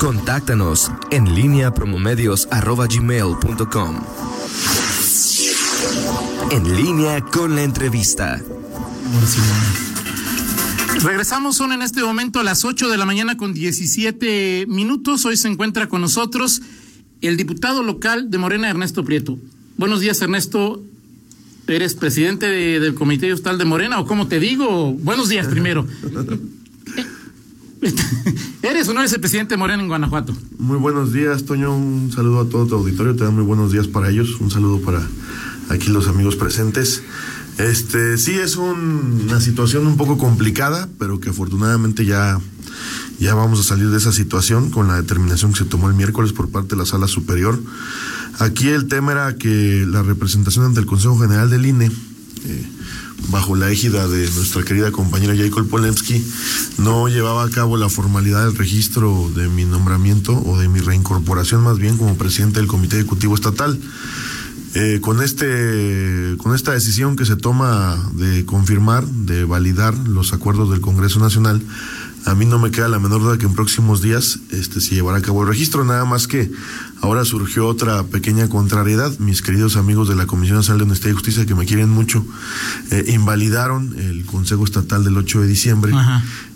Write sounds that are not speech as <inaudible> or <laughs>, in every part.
Contáctanos en línea promomedios.com. En línea con la entrevista. Regresamos, son en este momento a las 8 de la mañana con 17 minutos. Hoy se encuentra con nosotros el diputado local de Morena, Ernesto Prieto. Buenos días, Ernesto. ¿Eres presidente del Comité Hostal de Morena o cómo te digo? Buenos días primero. <laughs> <laughs> ¿Eres o no eres el presidente de Morena en Guanajuato? Muy buenos días, Toño. Un saludo a todo tu auditorio. Te dan muy buenos días para ellos. Un saludo para aquí los amigos presentes. Este, sí es una situación un poco complicada, pero que afortunadamente ya, ya vamos a salir de esa situación con la determinación que se tomó el miércoles por parte de la Sala Superior. Aquí el tema era que la representación ante el Consejo General del INE, eh, bajo la égida de nuestra querida compañera Jacob Polemski, no llevaba a cabo la formalidad del registro de mi nombramiento o de mi reincorporación más bien como presidente del Comité Ejecutivo Estatal. Eh, con este con esta decisión que se toma de confirmar, de validar los acuerdos del Congreso Nacional, a mí no me queda la menor duda que en próximos días este se llevará a cabo el registro, nada más que ahora surgió otra pequeña contrariedad, mis queridos amigos de la Comisión Nacional de Honestidad y Justicia que me quieren mucho, eh, invalidaron el Consejo Estatal del 8 de diciembre.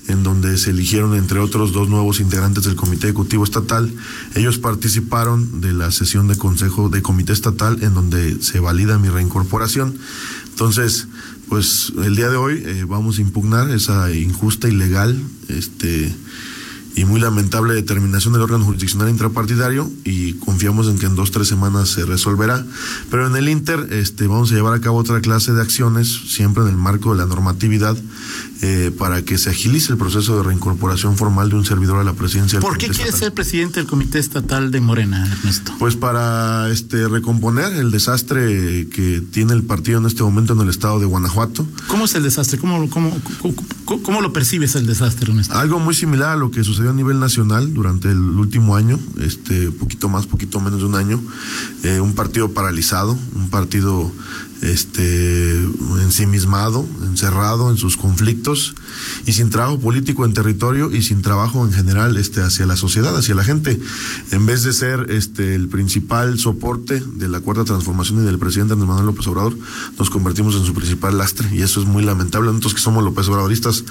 en donde se eligieron entre otros dos nuevos integrantes del Comité Ejecutivo Estatal. Ellos participaron de la sesión de Consejo de Comité Estatal en donde se valida mi reincorporación. Entonces, pues el día de hoy eh, vamos a impugnar esa injusta, ilegal, este y muy lamentable determinación del órgano jurisdiccional intrapartidario y confiamos en que en dos tres semanas se resolverá. Pero en el Inter este vamos a llevar a cabo otra clase de acciones siempre en el marco de la normatividad eh, para que se agilice el proceso de reincorporación formal de un servidor a la presidencia. ¿Por qué quieres ser presidente del Comité Estatal de Morena, Ernesto? Pues para este recomponer el desastre que tiene el partido en este momento en el estado de Guanajuato. ¿Cómo es el desastre? ¿Cómo, cómo, cómo, lo percibes el desastre, Ernesto? Algo muy similar a lo que sucedió a nivel nacional durante el último año, este poquito más, poquito menos de un año, eh, un partido paralizado, un partido este, ensimismado, encerrado en sus conflictos y sin trabajo político en territorio y sin trabajo en general este, hacia la sociedad, hacia la gente. En vez de ser este, el principal soporte de la cuarta transformación y del presidente Andrés Manuel López Obrador, nos convertimos en su principal lastre y eso es muy lamentable. Nosotros que somos López Obradoristas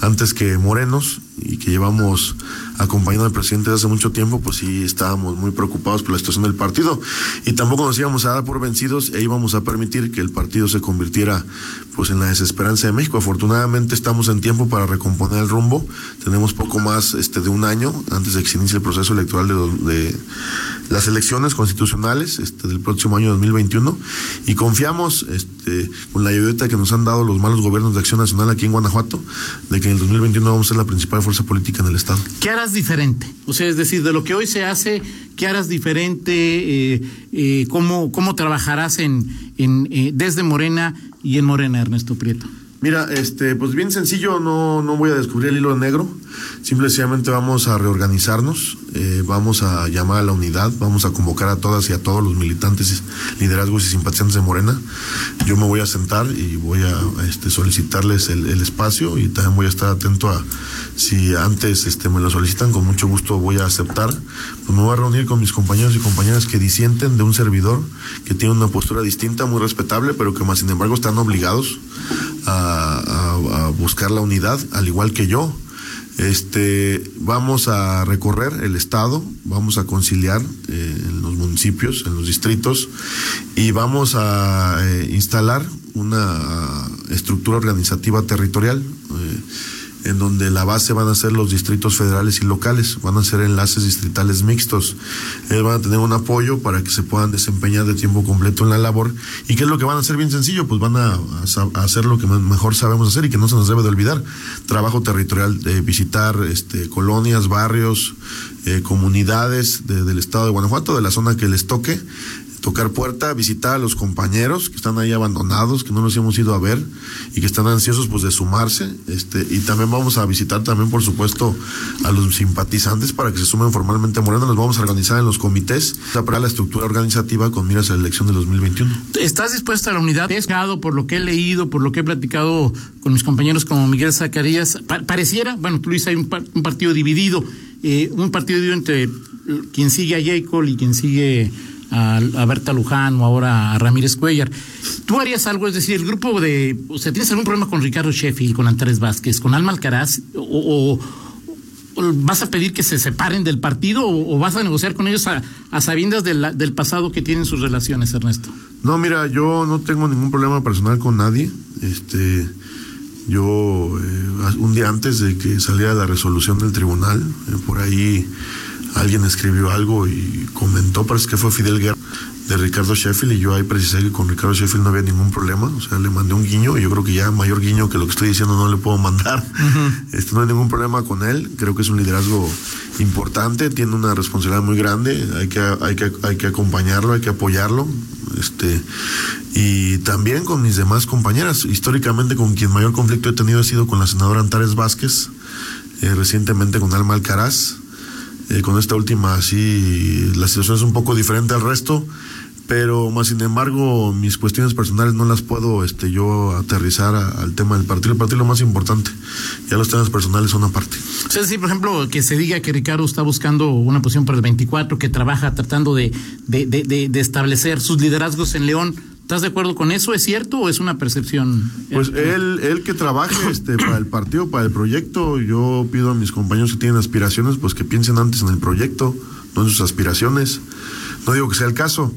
antes que morenos y que llevamos acompañando al presidente desde hace mucho tiempo, pues sí estábamos muy preocupados por la situación del partido y tampoco nos íbamos a dar por vencidos e íbamos a permitir que el partido se convirtiera pues en la desesperanza de México. Afortunadamente estamos en tiempo para recomponer el rumbo. Tenemos poco más este de un año antes de que se inicie el proceso electoral de, las elecciones constitucionales este, del próximo año 2021 y confiamos este, con la ayuda que nos han dado los malos gobiernos de Acción Nacional aquí en Guanajuato de que en el 2021 vamos a ser la principal política en el Estado. ¿Qué harás diferente? O sea, es decir, de lo que hoy se hace, ¿qué harás diferente? Eh, eh, ¿cómo, ¿Cómo trabajarás en, en eh, desde Morena y en Morena, Ernesto Prieto? Mira, este, pues bien sencillo, no, no voy a descubrir el hilo negro, simplemente vamos a reorganizarnos, eh, vamos a llamar a la unidad, vamos a convocar a todas y a todos los militantes, liderazgos y simpatizantes de Morena. Yo me voy a sentar y voy a este, solicitarles el, espacio y también voy a estar atento a si antes este, me lo solicitan, con mucho gusto voy a aceptar. Pues me voy a reunir con mis compañeros y compañeras que disienten de un servidor que tiene una postura distinta, muy respetable, pero que más sin embargo están obligados a, buscar la unidad, al igual que yo. Este, vamos a recorrer el estado, vamos a conciliar eh, en los municipios, en los distritos y vamos a eh, instalar una estructura organizativa territorial. Eh, en donde la base van a ser los distritos federales y locales, van a ser enlaces distritales mixtos. Ellos van a tener un apoyo para que se puedan desempeñar de tiempo completo en la labor. ¿Y qué es lo que van a hacer bien sencillo? Pues van a, hacer lo que mejor sabemos hacer y que no se nos debe de olvidar. Trabajo territorial, visitar este, colonias, barrios, eh, comunidades del estado de Guanajuato, de la zona que les toque, tocar puerta, visitar a los compañeros que están ahí abandonados, que no nos hemos ido a ver y que están ansiosos pues de sumarse, este, y también vamos a visitar también por supuesto a los simpatizantes para que se sumen formalmente a Morena, los vamos a organizar en los comités para la estructura organizativa con miras a la elección de 2021. ¿Estás dispuesta a la unidad? He por lo que he leído, por lo que he platicado con mis compañeros como Miguel Zacarías, pareciera, bueno, tú dices hay un, un partido dividido, eh, un partido entre quien sigue a Jacob y quien sigue a, Berta Luján o ahora a Ramírez Cuellar. ¿Tú harías algo? Es decir, el grupo de. O sea, ¿tienes algún problema con Ricardo Sheffield, con Antares Vázquez, con Alma Alcaraz? o, vas a pedir que se separen del partido o, vas a negociar con ellos a, sabiendas del pasado que tienen sus relaciones, Ernesto? No, mira, yo no tengo ningún problema personal con nadie. Este, yo eh, un día antes de que saliera la resolución del tribunal, eh, por ahí alguien escribió algo y comentó, parece que fue Fidel Guerra, de Ricardo Sheffield, y yo ahí precisé que con Ricardo Sheffield no había ningún problema, o sea, le mandé un guiño, y yo creo que ya mayor guiño que lo que estoy diciendo no le puedo mandar. este, no hay ningún problema con él, creo que es un liderazgo importante, tiene una responsabilidad muy grande, hay que, hay que, hay que acompañarlo, hay que apoyarlo, este, y también con mis demás compañeras, históricamente con quien mayor conflicto he tenido ha sido con la senadora Antares Vázquez, eh, recientemente con Alma Alcaraz, eh, con esta última sí la situación es un poco diferente al resto pero más sin embargo mis cuestiones personales no las puedo este yo aterrizar al tema del partido. El partido es lo más importante. Ya los temas personales son aparte. O sea sí por ejemplo que se diga que Ricardo está buscando una posición para el 24 que trabaja tratando de, de, de, de establecer sus liderazgos en León ¿Estás de acuerdo con eso? ¿Es cierto o es una percepción? Pues él, él que trabaje <coughs> este, para el partido, para el proyecto, yo pido a mis compañeros que tienen aspiraciones, pues que piensen antes en el proyecto, no en sus aspiraciones. No digo que sea el caso.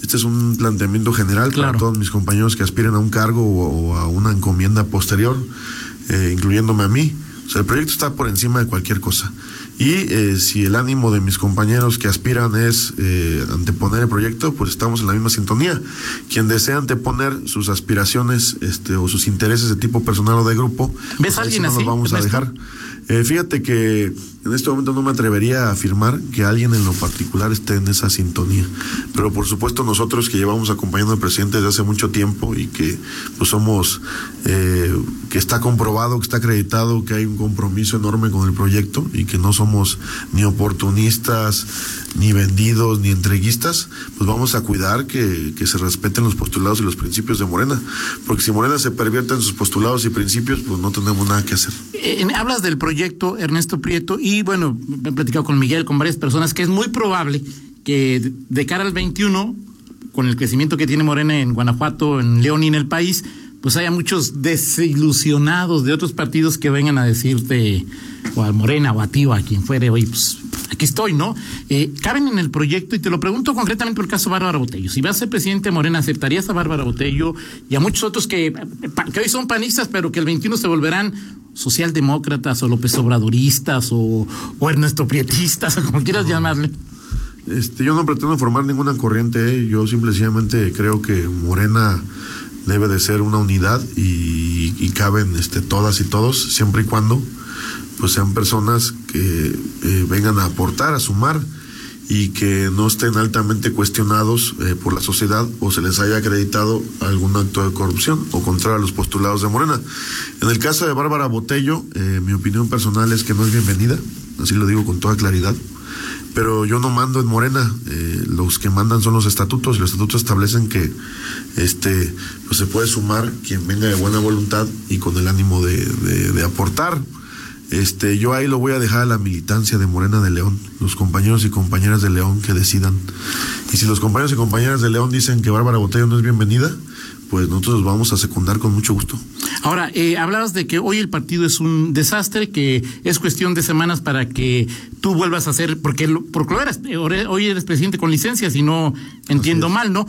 Este es un planteamiento general para todos mis compañeros que aspiren a un cargo o, a una encomienda posterior, eh, incluyéndome a mí. O sea, el proyecto está por encima de cualquier cosa. Y eh, si el ánimo de mis compañeros que aspiran es eh, anteponer el proyecto, pues estamos en la misma sintonía. Quien desea anteponer sus aspiraciones este, o sus intereses de tipo personal o de grupo, ¿ves pues alguien no Nos vamos a dejar. Eh, fíjate que en este momento no me atrevería a afirmar que alguien en lo particular esté en esa sintonía, pero por supuesto nosotros que llevamos acompañando al presidente desde hace mucho tiempo y que pues somos, eh, que está comprobado, que está acreditado que hay un compromiso enorme con el proyecto y que no somos ni oportunistas, ni vendidos, ni entreguistas, pues vamos a cuidar que, que se respeten los postulados y los principios de Morena, porque si Morena se pervierte en sus postulados y principios, pues no tenemos nada que hacer. Hablas del proyecto Ernesto Prieto y bueno, he platicado con Miguel, con varias personas, que es muy probable que de cara al 21, con el crecimiento que tiene Morena en Guanajuato, en León y en el país, pues haya muchos desilusionados de otros partidos que vengan a decirte, o a Morena, o a ti, o a quien fuere, oye, pues aquí estoy, ¿no? Eh, caben en el proyecto, y te lo pregunto concretamente por el caso Bárbara Botello. Si vas a ser presidente Morena, ¿aceptarías a Bárbara Botello y a muchos otros que, que hoy son panistas, pero que el 21 se volverán socialdemócratas o López Obradoristas o, o Ernesto Prietistas, o <laughs> como quieras llamarle? Este, yo no pretendo formar ninguna corriente, ¿eh? yo simplemente creo que Morena debe de ser una unidad y, y caben este, todas y todos, siempre y cuando pues sean personas que eh, vengan a aportar, a sumar y que no estén altamente cuestionados eh, por la sociedad o se les haya acreditado algún acto de corrupción o contrario a los postulados de Morena. En el caso de Bárbara Botello, eh, mi opinión personal es que no es bienvenida, así lo digo con toda claridad, pero yo no mando en Morena, los que mandan son los estatutos y los estatutos establecen que este pues se puede sumar quien venga de buena voluntad y con el ánimo de aportar. Este, yo ahí lo voy a dejar a la militancia de Morena de León, los compañeros y compañeras de León que decidan. Y si los compañeros y compañeras de León dicen que Bárbara Botello no es bienvenida, pues nosotros vamos a secundar con mucho gusto. Ahora, eh, hablabas de que hoy el partido es un desastre, que es cuestión de semanas para que tú vuelvas a ser, porque, porque hoy eres presidente con licencia, si no entiendo mal, ¿no?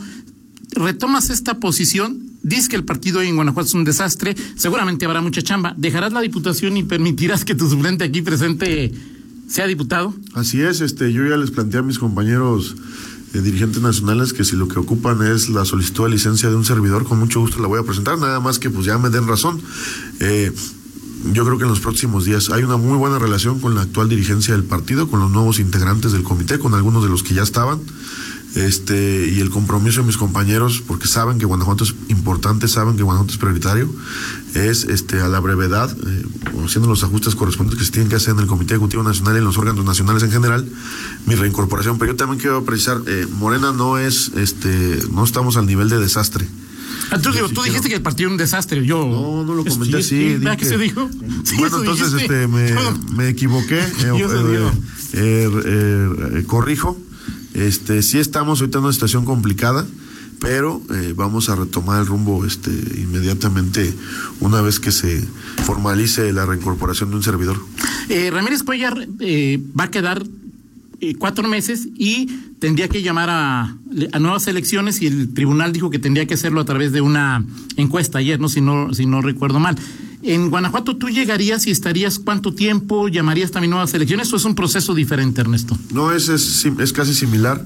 Retomas esta posición Dice que el partido en Guanajuato es un desastre, seguramente habrá mucha chamba. ¿Dejarás la diputación y permitirás que tu suplente aquí presente sea diputado? Así es, este, yo ya les planteé a mis compañeros eh, dirigentes nacionales que si lo que ocupan es la solicitud de licencia de un servidor, con mucho gusto la voy a presentar, nada más que pues ya me den razón. Eh, yo creo que en los próximos días hay una muy buena relación con la actual dirigencia del partido, con los nuevos integrantes del comité, con algunos de los que ya estaban este y el compromiso de mis compañeros, porque saben que Guanajuato es importante, saben que Guanajuato es prioritario, es este a la brevedad, eh, haciendo los ajustes correspondientes que se tienen que hacer en el Comité Ejecutivo Nacional y en los órganos nacionales en general, mi reincorporación. Pero yo también quiero precisar, eh, Morena no es, este, no estamos al nivel de desastre. Ah, tú, digo, tú Sí, dijiste que el partido era un desastre. Yo. No, no lo comenté sí, así. ¿verdad que se dijo? <laughs> Sí, bueno, entonces dijiste. este, me, me equivoqué. <laughs> eh, eh, eh, corrijo. Este, sí estamos ahorita en una situación complicada, pero eh, vamos a retomar el rumbo este, inmediatamente una vez que se formalice la reincorporación de un servidor. Eh, Ramírez Cuellar eh, va a quedar eh, cuatro meses y tendría que llamar a, a nuevas elecciones y el tribunal dijo que tendría que hacerlo a través de una encuesta ayer, ¿no? Si no, si no recuerdo mal. En Guanajuato, ¿tú llegarías y estarías cuánto tiempo? ¿Llamarías también nuevas elecciones o es un proceso diferente, Ernesto? No, es, es, es casi similar.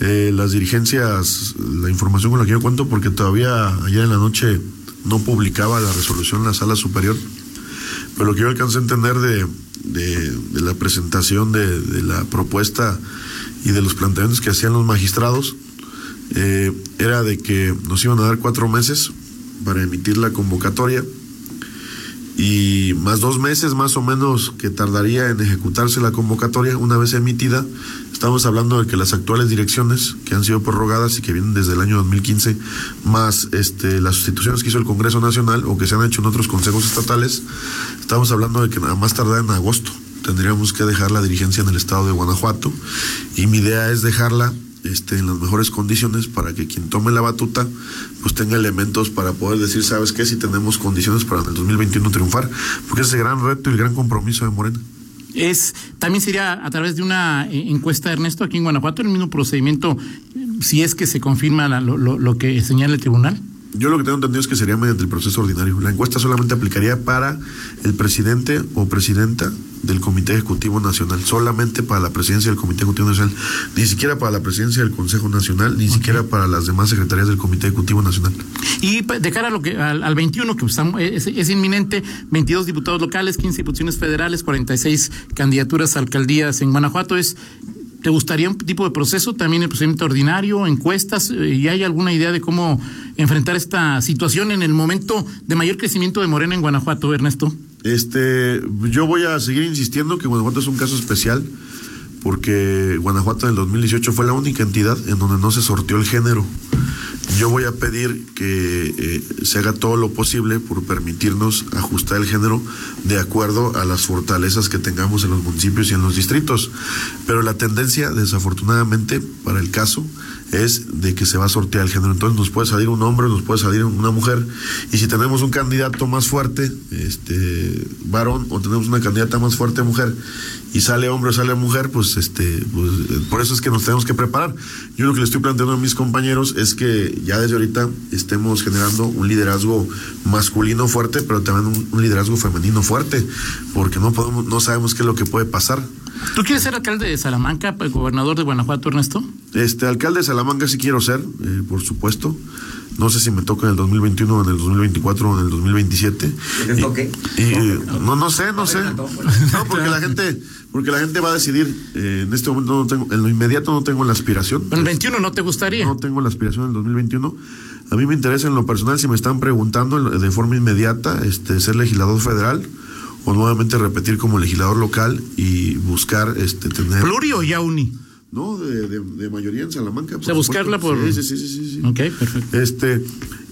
Eh, las dirigencias, la información con la que yo cuento, porque todavía ayer en la noche no publicaba la resolución en la sala superior, pero lo que yo alcancé a entender de, de- la presentación de, de la propuesta y de los planteamientos que hacían los magistrados, eh, era de que nos iban a dar cuatro meses para emitir la convocatoria y más dos meses más o menos que tardaría en ejecutarse la convocatoria una vez emitida. Estamos hablando de que las actuales direcciones que han sido prorrogadas y que vienen desde el año 2015, más este, las sustituciones que hizo el Congreso Nacional o que se han hecho en otros consejos estatales, estamos hablando de que nada más tardar en agosto tendríamos que dejar la dirigencia en el estado de Guanajuato y mi idea es dejarla este, en las mejores condiciones para que quien tome la batuta pues tenga elementos para poder decir, ¿sabes qué? Si tenemos condiciones para en el 2021 triunfar, porque es el gran reto y el gran compromiso de Morena. Es, también sería a través de una eh, encuesta, Ernesto, aquí en Guanajuato, el mismo procedimiento, eh, si es que se confirma lo que señala el tribunal. Yo lo que tengo entendido es que sería mediante el proceso ordinario. La encuesta solamente aplicaría para el presidente o presidenta del Comité Ejecutivo Nacional, solamente para la presidencia del Comité Ejecutivo Nacional, ni siquiera para la presidencia del Consejo Nacional, ni siquiera para las demás secretarías del Comité Ejecutivo Nacional. Y de cara a lo que, al, al 21, que está- es, es inminente, 22 diputados locales, 15 diputaciones federales, 46 candidaturas a alcaldías en Guanajuato, es ¿Te gustaría un tipo de proceso, también el procedimiento ordinario, encuestas? eh, ¿Y hay alguna idea de cómo enfrentar esta situación en el momento de mayor crecimiento de Morena en Guanajuato, Ernesto? Este, yo voy a seguir insistiendo que Guanajuato es un caso especial porque Guanajuato en el 2018 fue la única entidad en donde no se sorteó el género. Yo voy a pedir que eh, se haga todo lo posible por permitirnos ajustar el género de acuerdo a las fortalezas que tengamos en los municipios y en los distritos. Pero la tendencia, desafortunadamente, para el caso, es de que se va a sortear el género. Entonces nos puede salir un hombre, nos puede salir una mujer. Y si tenemos un candidato más fuerte, este varón, o tenemos una candidata más fuerte mujer, y sale hombre o sale mujer, pues este, pues, por eso es que nos tenemos que preparar. Yo lo que le estoy planteando a mis compañeros es que ya desde ahorita estemos generando un liderazgo masculino fuerte, pero también un, un liderazgo femenino fuerte, porque no podemos, no sabemos qué es lo que puede pasar. ¿Tú quieres ser alcalde de Salamanca, pues, gobernador de Guanajuato, Ernesto? Este alcalde de Salamanca sí quiero ser, eh, por supuesto. No sé si me toca en el 2021, en el 2024 o en el 2027. ¿Que te toque? y, no, no sé, no sé. <laughs> No, porque la gente, porque la gente va a decidir. eh, en este momento no tengo, en lo inmediato no tengo la aspiración. En el 21 no te gustaría. No tengo la aspiración en el 2021. A mí me interesa en lo personal, si me están preguntando de forma inmediata, este, ser legislador federal o nuevamente repetir como legislador local y buscar este, tener. ¿Pluri o ya uni? No, de, de- de mayoría en Salamanca. O sea, buscarla por- Sí, sí, sí, sí, sí. Ok, perfecto. Este,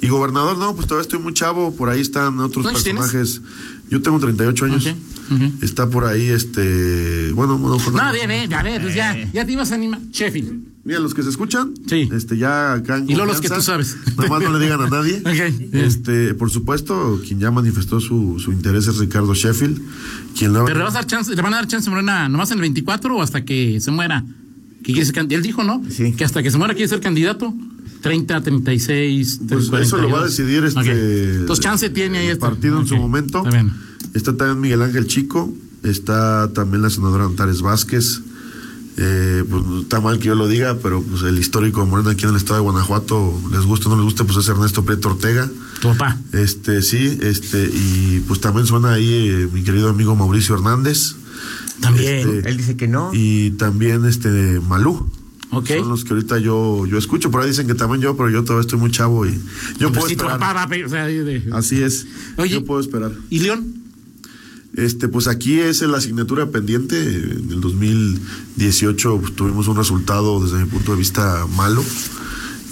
y gobernador, no, pues todavía estoy muy chavo, por ahí están otros personajes. Yo tengo 38 años. Ok, ok. Está por ahí, este, bueno, bueno, No, Fernando. bien, bien, a ver, pues ya, ya te ibas a animar. Sheffield. Mira, los que se escuchan, Sí. este, ya acá en Y los que tú sabes. Nada más no le digan a nadie. <laughs> Ok. Este, por supuesto, quien ya manifestó su, su interés es Ricardo Sheffield, quien lo Pero le, vas a dar chance, le van a dar chance Morena nomás en el 24 o hasta que se muera. Que quiere ser Él dijo, ¿no? Sí. Que hasta que se muera quiere ser candidato. 30, 36, Pues eso lo va a 42. decidir este. Ok. Entonces, chance tiene ahí el este. partido en su momento. Está bien. Está también Miguel Ángel Chico, está también la senadora Antares Vázquez. Eh, pues está mal que yo lo diga, pero pues el histórico de Morena aquí en el estado de Guanajuato, les guste o no les guste, pues es Ernesto Prieto Ortega. Tu papá. Este, sí, este, y pues también suena ahí eh, mi querido amigo Mauricio Hernández. También. Este, Él dice que no. Y también este Malú. Ok. Son los que ahorita yo, yo escucho. Por ahí dicen que también yo, pero yo todavía estoy muy chavo y yo Pues puedo esperar. papá va a pe- o sea, de- Así es. Oye. Yo puedo esperar. ¿Y León? Este, pues aquí es la asignatura pendiente. En el 2018 pues, tuvimos un resultado desde mi punto de vista malo.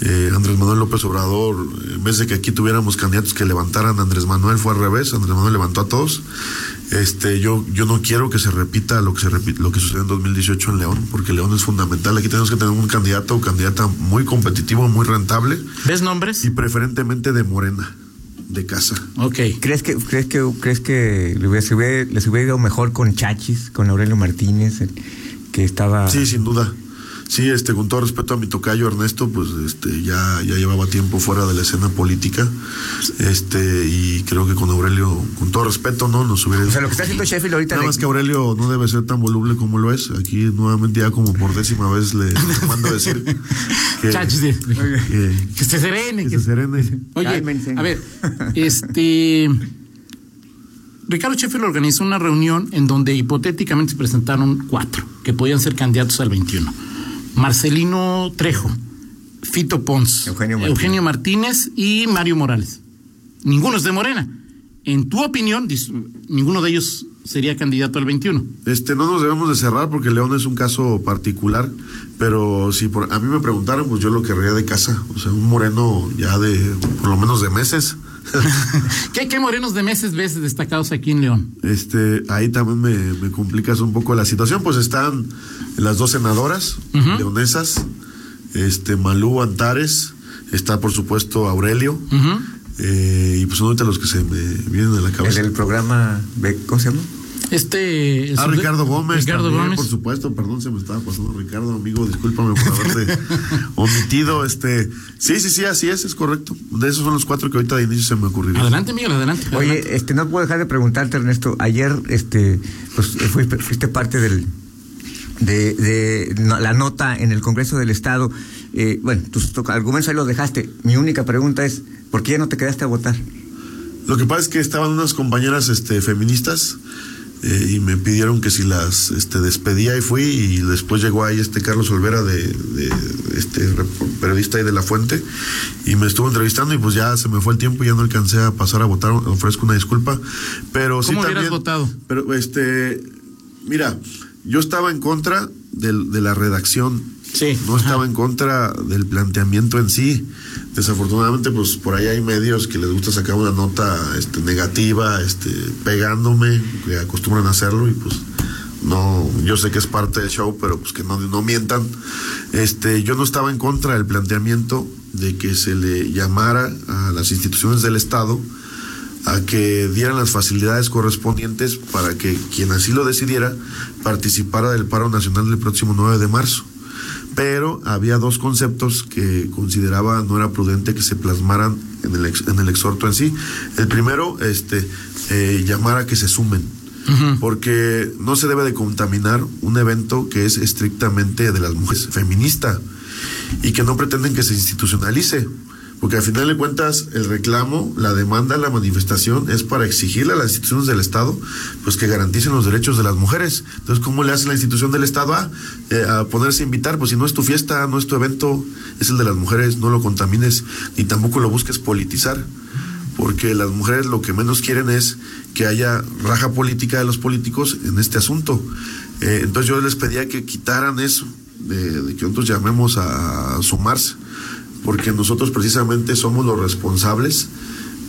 eh, Andrés Manuel López Obrador, en vez de que aquí tuviéramos candidatos que levantaran a Andrés Manuel, fue al revés, Andrés Manuel levantó a todos. Este, yo, yo no quiero que se repita lo que se repite, lo que sucedió en 2018 en León, porque León es fundamental. Aquí tenemos que tener un candidato o candidata muy competitivo, muy rentable. ¿Ves nombres? Y preferentemente de Morena, de casa. Ok. ¿Crees que, crees que, crees que le hubiera, hubiera, les hubiera ido mejor con Chachis, con Aurelio Martínez, el, que estaba... Sí, sin duda. Sí, este, con todo respeto a mi tocayo Ernesto, pues este, ya, ya llevaba tiempo fuera de la escena política. Este, y creo que con Aurelio, con todo respeto, ¿no? Nos hubiera. O sea, lo que está haciendo Sheffield ahorita. Nada le- más que Aurelio no debe ser tan voluble como lo es. Aquí nuevamente ya como por décima vez le, le <laughs> mando a decir que, que- Que se serene. que que- se serene. Oye, Cálmense. a ver, este. Ricardo Sheffield organizó una reunión en donde hipotéticamente se presentaron cuatro que podían ser candidatos al 21. Marcelino Trejo, Fito Pons, Eugenio Martínez. Martínez y Mario Morales. Ninguno es de Morena. En tu opinión, ninguno de ellos sería candidato al 21. Este, no nos debemos de cerrar porque León es un caso particular, pero si por, a mí me preguntaran, pues yo lo querría de casa, o sea, un moreno ya de, por lo menos de meses. <laughs> ¿Qué, qué morenos de meses ves destacados aquí en León? Este, ahí también me, me complicas un poco la situación, pues están las dos senadoras leonesas, este, Malú Antares, está por supuesto Aurelio. Eh, y pues son ahorita los que se me vienen a la El cabeza. del programa, ¿ve- ¿cómo se llama? Este. el Ah, Ricardo Gómez. Ricardo también, Gómez. por supuesto, perdón, se me estaba pasando Ricardo, amigo, discúlpame por haberte <laughs> omitido. Este, sí, sí, sí, así es, es correcto. De esos son los cuatro que ahorita de inicio se me ocurrieron. Adelante, Miguel, adelante. adelante. Oye, este, no puedo dejar de preguntarte, Ernesto. Ayer, este, pues fuiste, fuiste parte del, de, de no- la nota en el Congreso del Estado. Eh, bueno, tus to- argumentos ahí los dejaste. Mi única pregunta es, ¿por qué ya no te quedaste a votar? Lo que pasa es que estaban unas compañeras este, feministas eh, y me pidieron que si las este, despedía y fui y después llegó ahí este Carlos Olvera de, de, este periodista ahí de La Fuente y me estuvo entrevistando y pues ya se me fue el tiempo y ya no alcancé a pasar a votar, ofrezco una disculpa, pero sí ¿Cómo hubieras también- votado? Pero este, mira, yo estaba en contra del- de la redacción No estaba en contra del planteamiento en sí. Desafortunadamente, pues por ahí hay medios que les gusta sacar una nota este, negativa, este, pegándome, que acostumbran a hacerlo y pues no, yo sé que es parte del show, pero pues que no, no mientan. Este, yo no estaba en contra del planteamiento de que se le llamara a las instituciones del Estado a que dieran las facilidades correspondientes para que quien así lo decidiera participara del paro nacional del próximo 9 de marzo. Pero había dos conceptos que consideraba no era prudente que se plasmaran en el, ex- en el exhorto en sí. El primero, este, eh, llamar a que se sumen. Porque no se debe de contaminar un evento que es estrictamente de las mujeres, feminista, y que no pretenden que se institucionalice. Porque al final de cuentas, el reclamo, la demanda, la manifestación es para exigirle a las instituciones del Estado pues que garanticen los derechos de las mujeres. Entonces, ¿cómo le hace la institución del Estado a, eh, a ponerse a invitar? Pues si no es tu fiesta, no es tu evento, es el de las mujeres, no lo contamines ni tampoco lo busques politizar. Porque las mujeres lo que menos quieren es que haya raja política de los políticos en este asunto. Eh, entonces yo les pedía que quitaran eso, de, que nosotros llamemos a sumarse porque nosotros precisamente somos los responsables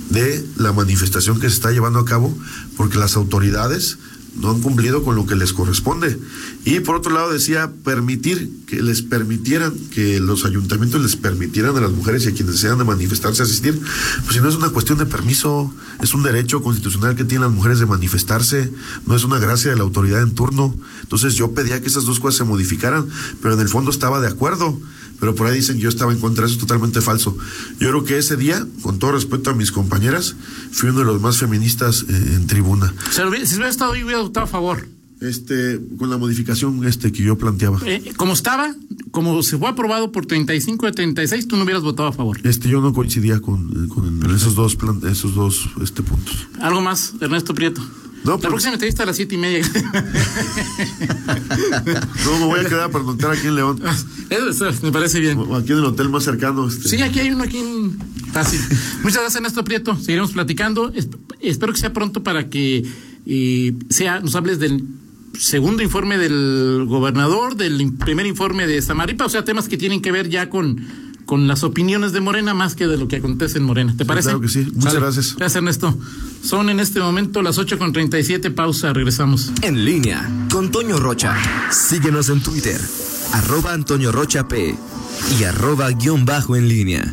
de la manifestación que se está llevando a cabo, porque las autoridades no han cumplido con lo que les corresponde. Y por otro lado decía permitir que les permitieran, que los ayuntamientos les permitieran a las mujeres y a quienes desean de manifestarse asistir. Pues si no es una cuestión de permiso, es un derecho constitucional que tienen las mujeres de manifestarse, no es una gracia de la autoridad en turno. Entonces yo pedía que esas dos cosas se modificaran, pero en el fondo estaba de acuerdo pero por ahí dicen que yo estaba en contra, eso es totalmente falso. Yo creo que ese día, con todo respeto a mis compañeras, fui uno de los más feministas eh, en tribuna. Si hubiera estado ahí, hubiera votado a favor. Este, con la modificación este que yo planteaba. Eh, como estaba, como se fue aprobado por 35 de 36, tú no hubieras votado a favor. Este, yo no coincidía con, con esos dos plan- esos dos este puntos. Algo más, Ernesto Prieto. No, la pues- próxima entrevista a las siete y media. <laughs> No, me voy a quedar a pernoctar aquí en León, <laughs> Eso, me parece bien. aquí en el hotel más cercano. este. Sí, aquí hay uno aquí en... Fácil. Muchas gracias, Ernesto Prieto. Seguiremos platicando. Es- espero que sea pronto para que eh, sea, nos hables del segundo informe del gobernador, del primer informe de Samaripa, o sea, temas que tienen que ver ya con, con las opiniones de Morena más que de lo que acontece en Morena. ¿Te parece? claro que sí. Muchas gracias. Gracias, Ernesto. Son en este momento las 8 con 37. Pausa, regresamos. En línea con Toño Rocha. Síguenos en Twitter, arroba Antonio Rocha P y arroba guion bajo en línea.